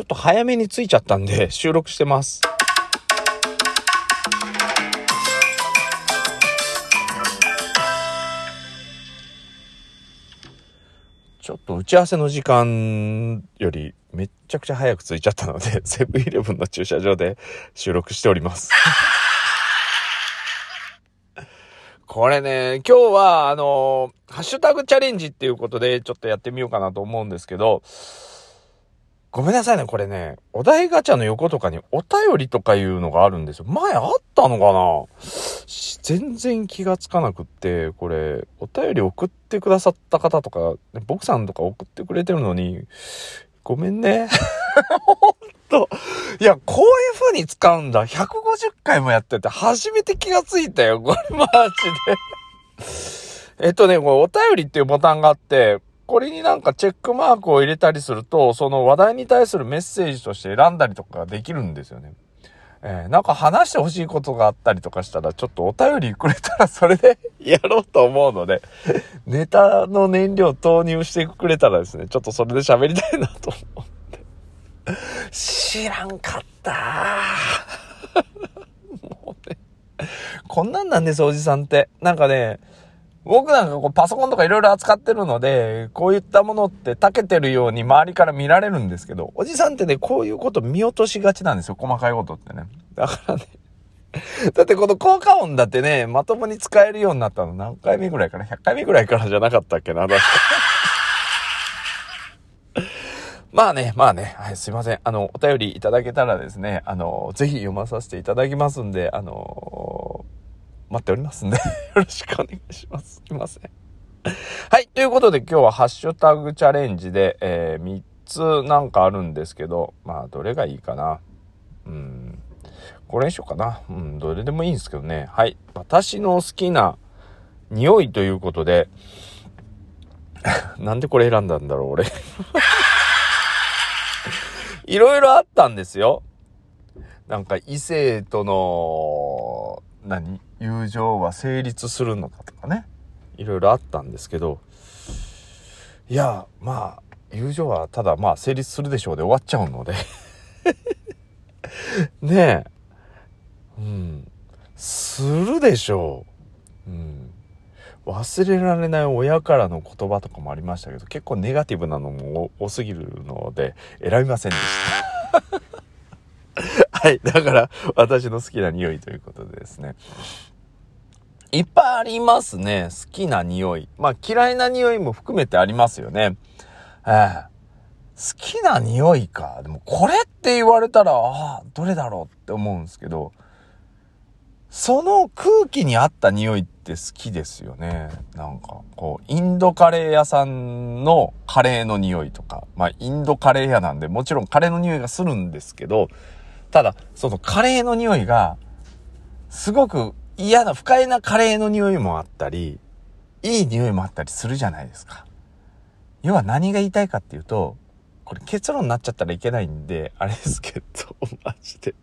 ちょっと早めに着いちゃったんで 収録してます。ちょっと打ち合わせの時間よりめっちゃくちゃ早く着いちゃったので、セブンイレブンの駐車場で 収録しております。これね、今日はあの、ハッシュタグチャレンジっていうことでちょっとやってみようかなと思うんですけど、ごめんなさいね、これね、お題ガチャの横とかにお便りとかいうのがあるんですよ。前あったのかな？全然気がつかなくって、これ、お便り送ってくださった方とか、僕さんとか送ってくれてるのに、ごめんね。ほんと。いや、こういう風に使うんだ。150回もやってて、初めて気がついたよ。これマジで。えっとね、これお便りっていうボタンがあって、これになんかチェックマークを入れたりすると、その話題に対するメッセージとして選んだりとかできるんですよね。えー、なんか話してほしいことがあったりとかしたら、ちょっとお便りくれたらそれで やろうと思うので、ネタの燃料投入してくれたらですね、ちょっとそれで喋りたいなと思って。知らんかった もうね、こんなんなんです、おじさんって。なんかね、僕なんかこうパソコンとかいろいろ扱ってるので、こういったものって長けてるように周りから見られるんですけど、おじさんってね、こういうこと見落としがちなんですよ。細かいことってね。だからね。だってこの効果音だってね、まともに使えるようになったの何回目ぐらいかな ?100 回目ぐらいからじゃなかったっけな確か まあね、まあね、はい、すいません。あの、お便りいただけたらですね、あの、ぜひ読まさせていただきますんで、あの待っておりますんで よろしくお願いします。すいません。はい。ということで今日はハッシュタグチャレンジで、えー、3つなんかあるんですけど、まあ、どれがいいかな。うん。これにしようかな。うん、どれでもいいんですけどね。はい。私の好きな匂いということで、なんでこれ選んだんだろう、俺。いろいろあったんですよ。なんか異性との、何？友情は成立するのかとかね。いろいろあったんですけど。いやまあ友情はただまあ成立するでしょうで終わっちゃうので。ねえ。うん。するでしょう。うん。忘れられない親からの言葉とかもありましたけど結構ネガティブなのも多すぎるので選びませんでした。はい。だから、私の好きな匂いということでですね。いっぱいありますね。好きな匂い。まあ嫌いな匂いも含めてありますよね。えー、好きな匂いか。でもこれって言われたら、ああ、どれだろうって思うんですけど、その空気に合った匂いって好きですよね。なんか、こう、インドカレー屋さんのカレーの匂いとか、まあ、インドカレー屋なんで、もちろんカレーの匂いがするんですけど、ただ、そのカレーの匂いが、すごく嫌な不快なカレーの匂いもあったり、いい匂いもあったりするじゃないですか。要は何が言いたいかっていうと、これ結論になっちゃったらいけないんで、あれですけど、マジで。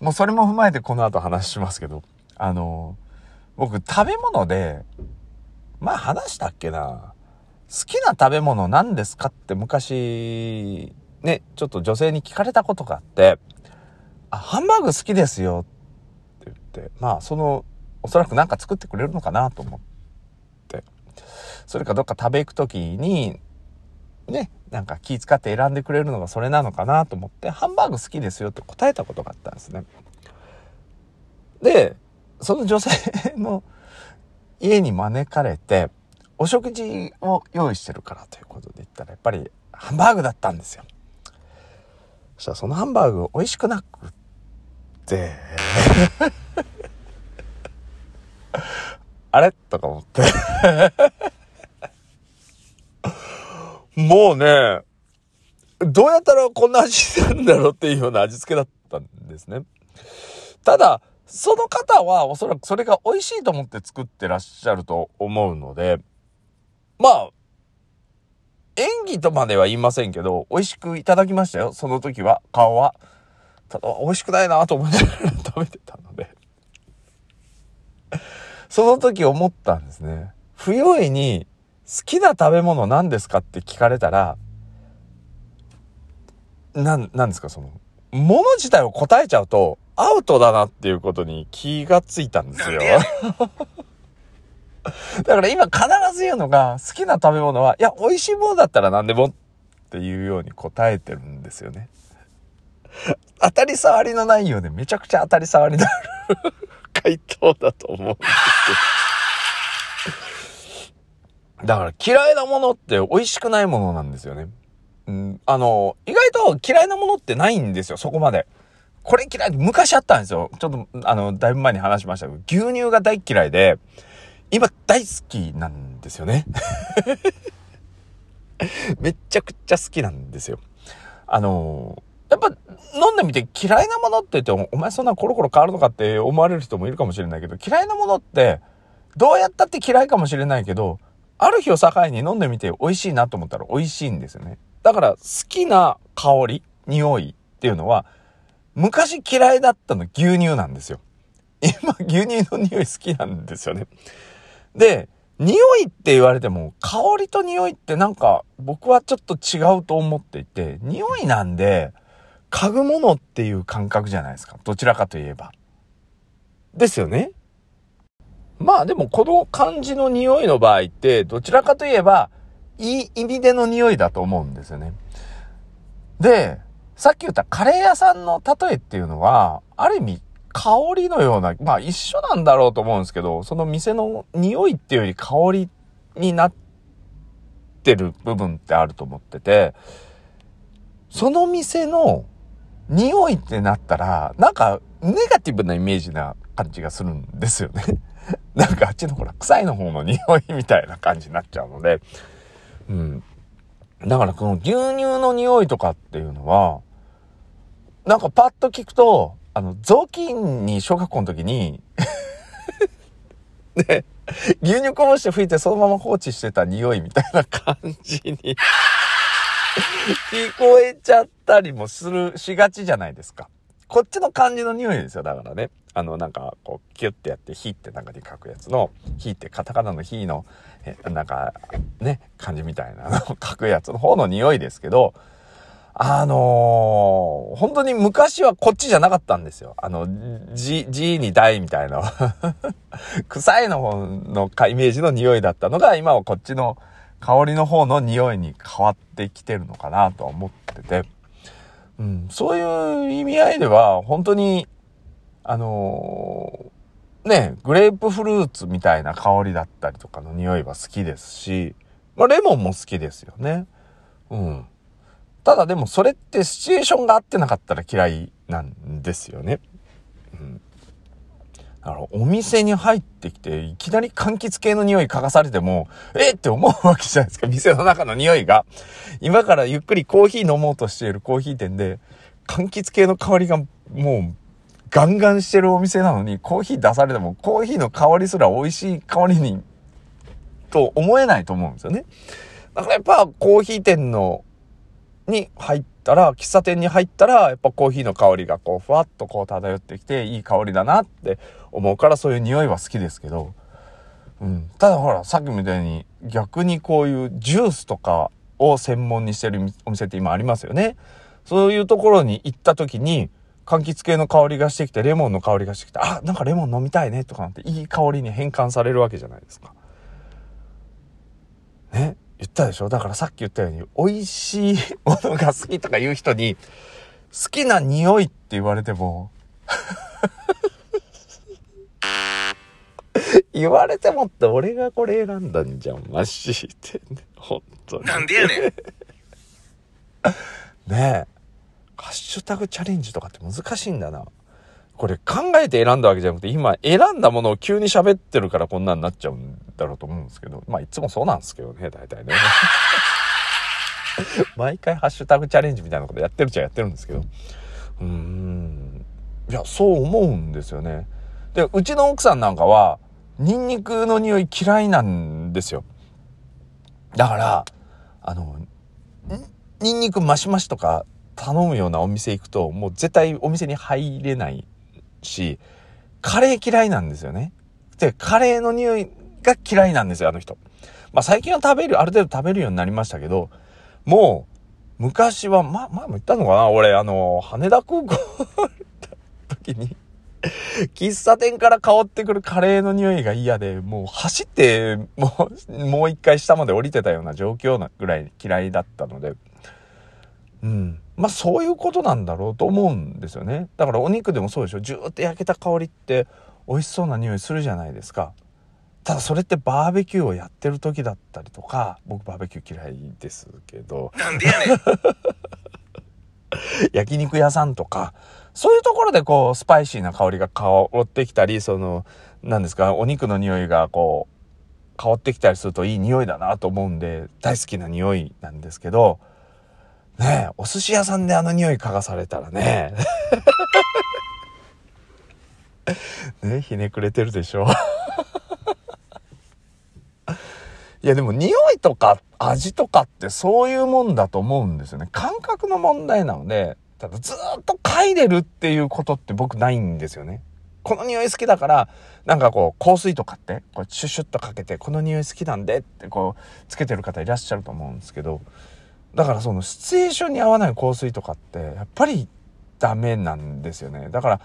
もうそれも踏まえてこの後話しますけど、あの、僕食べ物で、まあ話したっけな。好きな食べ物何ですかって昔、ね、ちょっと女性に聞かれたことがあって、あ、ハンバーグ好きですよってまあそのおそらく何か作ってくれるのかなと思って。それかどっか食べ行く時にねなんか気遣って選んでくれるのがそれなのかなと思ってハンバーグ好きですよって答えたことがあったんですね。でその女性の家に招かれてお食事を用意してるからということで言ったらやっぱりハンバーグだったんですよ。そしたらそのハンバーグ美味しくなく あれ？とか思って もうね、どうやったらこんな味なんだろうっていうような味付けだったんですね。ただ、その方はおそらくそれが美味しいと思って作ってらっしゃると思うので、まあ、演技とまでは言いませんけど、美味しくいただきましたよ。その時は、顔は。ただ、美味しくないなと思いながら食べてたので その時思ったんですね。不用意に好きな食べ物何ですかって聞かれたら、なん、なんですか、その、もの自体を答えちゃうと、アウトだなっていうことに気がついたんですよ。だから今必ず言うのが、好きな食べ物は、いや、美味しいものだったら何でもっていうように答えてるんですよね。当たり障りのないようでめちゃくちゃ当たり障りのある 回答だと思うんですけど。だから嫌いなものって美味しくないものなんですよね。うん、あの、意外と嫌いなものってないんですよ、そこまで。これ嫌い、昔あったんですよ。ちょっと、あの、だいぶ前に話しましたけど、牛乳が大嫌いで、今大好きなんですよね。めっちゃくちゃ好きなんですよ。あのやっぱ飲んでみて嫌いなものって言っても、お前そんなコロコロ変わるのかって思われる人もいるかもしれないけど、嫌いなものって、どうやったって嫌いかもしれないけど、ある日を境に飲んでみて美味しいなと思ったら美味しいんですよね。だから好きな香り、匂いっていうのは、昔嫌いだったの牛乳なんですよ。今牛乳の匂い好きなんですよね。で、匂いって言われても、香りと匂いってなんか僕はちょっと違うと思っていて、匂いなんで、嗅ぐものっていう感覚じゃないですか。どちらかといえば。ですよね。まあでもこの感じの匂いの場合って、どちらかといえば、いい意味での匂いだと思うんですよね。で、さっき言ったカレー屋さんの例えっていうのは、ある意味香りのような、まあ一緒なんだろうと思うんですけど、その店の匂いっていうより香りになってる部分ってあると思ってて、その店の匂いってなったら、なんかネガティブなイメージな感じがするんですよね。なんかあっちのほら臭いの方の匂いみたいな感じになっちゃうので、うん。だからこの牛乳の匂いとかっていうのは、なんかパッと聞くと、あの、雑巾に小学校の時に ね、牛乳こぼして吹いてそのまま放置してた匂いみたいな感じに聞こえちゃったりもする、しがちじゃないですか。こっちの感じの匂いですよ。だからね。あの、なんか、こう、キュッてやって、火って中に書くやつの、火ってカタカナの火の、え、なんか、ね、感じみたいなのを 書くやつの方の匂いですけど、あのー、本当に昔はこっちじゃなかったんですよ。あの、G、G に大みたいな。臭いの方のイメージの匂いだったのが、今はこっちの香りの方の匂いに変わってきてるのかなと思ってて。うん、そういう意味合いでは、本当に、あのー、ね、グレープフルーツみたいな香りだったりとかの匂いは好きですし、まあ、レモンも好きですよね。うん。ただでもそれってシチュエーションが合ってなかったら嫌いなんですよね。うん。だからお店に入ってきて、いきなり柑橘系の匂い嗅がされても、えって思うわけじゃないですか。店の中の匂いが。今からゆっくりコーヒー飲もうとしているコーヒー店で、柑橘系の香りがもうガンガンしてるお店なのに、コーヒー出されても、コーヒーの香りすら美味しい香りに、と思えないと思うんですよね。だからやっぱコーヒー店のに入ったら、喫茶店に入ったら、やっぱコーヒーの香りがこう、ふわっとこう漂ってきて、いい香りだなって思うから、そういう匂いは好きですけど、うん。ただほら、さっきみたいに、逆にこういうジュースとかを専門にしてるお店って今ありますよね。そういうところに行った時に、柑橘系の香りがしてきて、レモンの香りがしてきて、あ、なんかレモン飲みたいねとかなんて、いい香りに変換されるわけじゃないですか。ね。言ったでしょ？だからさっき言ったように、美味しいものが好きとか言う人に、好きな匂いって言われても 言われてもって俺がこれ選んだんじゃん、マジで、ね。本当に。なんでやねん。ねえ。ハッシュタグチャレンジとかって難しいんだな。これ考えて選んだわけじゃなくて、今選んだものを急に喋ってるからこんなになっちゃうんだろうと思うんですけど、まあいつもそうなんですけどね、大体ね。毎回ハッシュタグチャレンジみたいなことやってるっちゃやってるんですけど。うん。いや、そう思うんですよね。で、うちの奥さんなんかは、ニンニクの匂い嫌いなんですよ。だから、あの、ニンニクマシマシとか頼むようなお店行くと、もう絶対お店に入れないし、カレー嫌いなんですよね。で、カレーの匂いが嫌いなんですよ、あの人。まあ最近は食べる、ある程度食べるようになりましたけど、もう、昔は、ま、前も言ったのかな？俺、あの、羽田空港時に喫茶店から香ってくるカレーの匂いが嫌で、もう走って、もう、もう一回下まで降りてたような状況なぐらい嫌いだったので、うん。まあそういうことなんだろうと思うんですよね。だからお肉でもそうでしょ。ジューって焼けた香りって美味しそうな匂いするじゃないですか。ただそれってバーベキューをやってる時だったりとか、僕バーベキュー嫌いですけど。なんでやねん 焼肉屋さんとか、そういうところでこう、スパイシーな香りが香ってきたり、その、何ですか、お肉の匂いがこう、香ってきたりするといい匂いだなと思うんで、大好きな匂いなんですけど、ねえ、お寿司屋さんであの匂い嗅がされたらね。ねひねくれてるでしょ。いやでも匂いとか味とかってそういうもんだと思うんですよね。感覚の問題なので、ただずっと嗅いでるっていうことって僕ないんですよね。この匂い好きだから、なんかこう、香水とかって、こうシュシュッとかけて、この匂い好きなんでってこう、つけてる方いらっしゃると思うんですけど、だからそのシチュエーションに合わない香水とかって、やっぱりダメなんですよね。だから、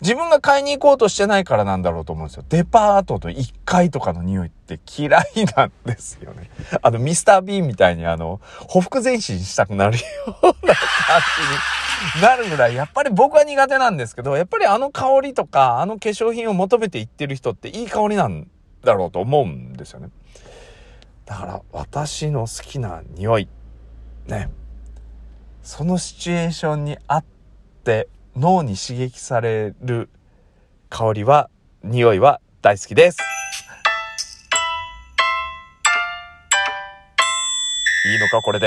自分が買いに行こうとしてないからなんだろうと思うんですよ。デパートと1階とかの匂いって嫌いなんですよね。あの、ミスター・ビーンみたいにあの、ほふ前進したくなるような感じになるぐらい、やっぱり僕は苦手なんですけど、やっぱりあの香りとか、あの化粧品を求めて行ってる人っていい香りなんだろうと思うんですよね。だから、私の好きな匂い。ね。そのシチュエーションにあって脳に刺激される香りは、匂いは大好きです。いいのかこれで。